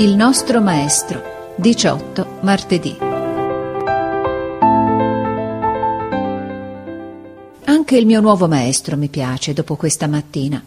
Il nostro maestro, 18 martedì. Anche il mio nuovo maestro mi piace dopo questa mattina.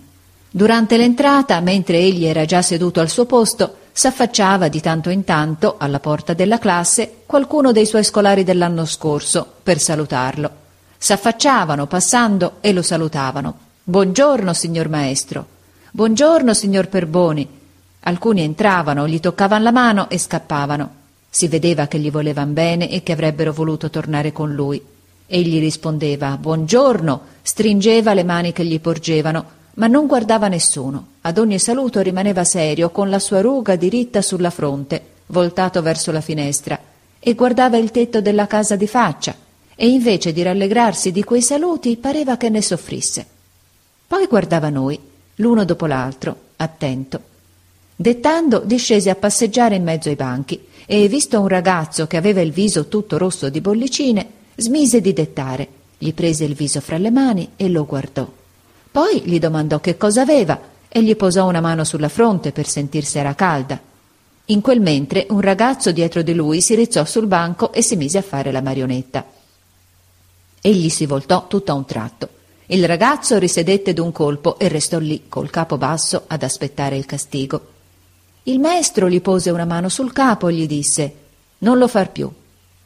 Durante l'entrata, mentre egli era già seduto al suo posto, s'affacciava di tanto in tanto alla porta della classe qualcuno dei suoi scolari dell'anno scorso per salutarlo. S'affacciavano passando e lo salutavano. Buongiorno, signor maestro. Buongiorno, signor Perboni. Alcuni entravano, gli toccavano la mano e scappavano. Si vedeva che gli volevano bene e che avrebbero voluto tornare con lui. Egli rispondeva Buongiorno, stringeva le mani che gli porgevano, ma non guardava nessuno. Ad ogni saluto rimaneva serio, con la sua ruga diritta sulla fronte, voltato verso la finestra, e guardava il tetto della casa di faccia, e invece di rallegrarsi di quei saluti pareva che ne soffrisse. Poi guardava noi, l'uno dopo l'altro, attento. Dettando, discese a passeggiare in mezzo ai banchi e, visto un ragazzo che aveva il viso tutto rosso di bollicine, smise di dettare, gli prese il viso fra le mani e lo guardò. Poi gli domandò che cosa aveva e gli posò una mano sulla fronte per sentir se era calda. In quel mentre un ragazzo dietro di lui si rizzò sul banco e si mise a fare la marionetta. Egli si voltò tutto a un tratto. Il ragazzo risedette d'un colpo e restò lì col capo basso ad aspettare il castigo. Il maestro gli pose una mano sul capo e gli disse Non lo far più.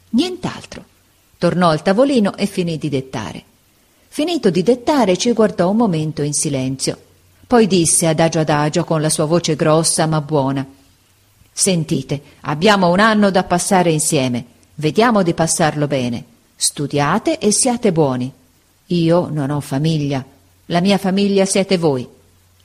Nient'altro. Tornò al tavolino e finì di dettare. Finito di dettare ci guardò un momento in silenzio. Poi disse adagio adagio con la sua voce grossa ma buona Sentite, abbiamo un anno da passare insieme. Vediamo di passarlo bene. Studiate e siate buoni. Io non ho famiglia. La mia famiglia siete voi.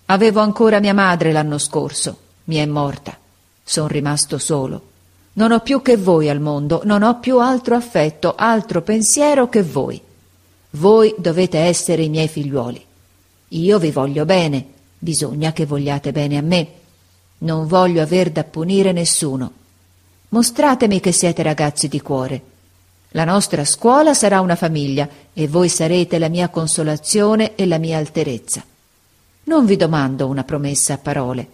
Avevo ancora mia madre l'anno scorso. Mi è morta. Sono rimasto solo. Non ho più che voi al mondo, non ho più altro affetto, altro pensiero che voi. Voi dovete essere i miei figliuoli. Io vi voglio bene, bisogna che vogliate bene a me. Non voglio aver da punire nessuno. Mostratemi che siete ragazzi di cuore. La nostra scuola sarà una famiglia e voi sarete la mia consolazione e la mia alterezza. Non vi domando una promessa a parole.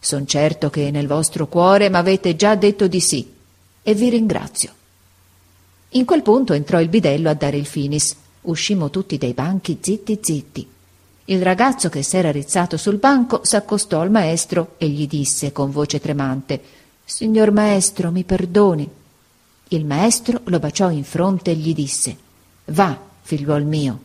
Son certo che nel vostro cuore m'avete già detto di sì e vi ringrazio. In quel punto entrò il bidello a dare il finis Uscimmo tutti dai banchi zitti zitti. Il ragazzo che s'era rizzato sul banco s'accostò al maestro e gli disse con voce tremante Signor maestro, mi perdoni. Il maestro lo baciò in fronte e gli disse Va, figliuol mio,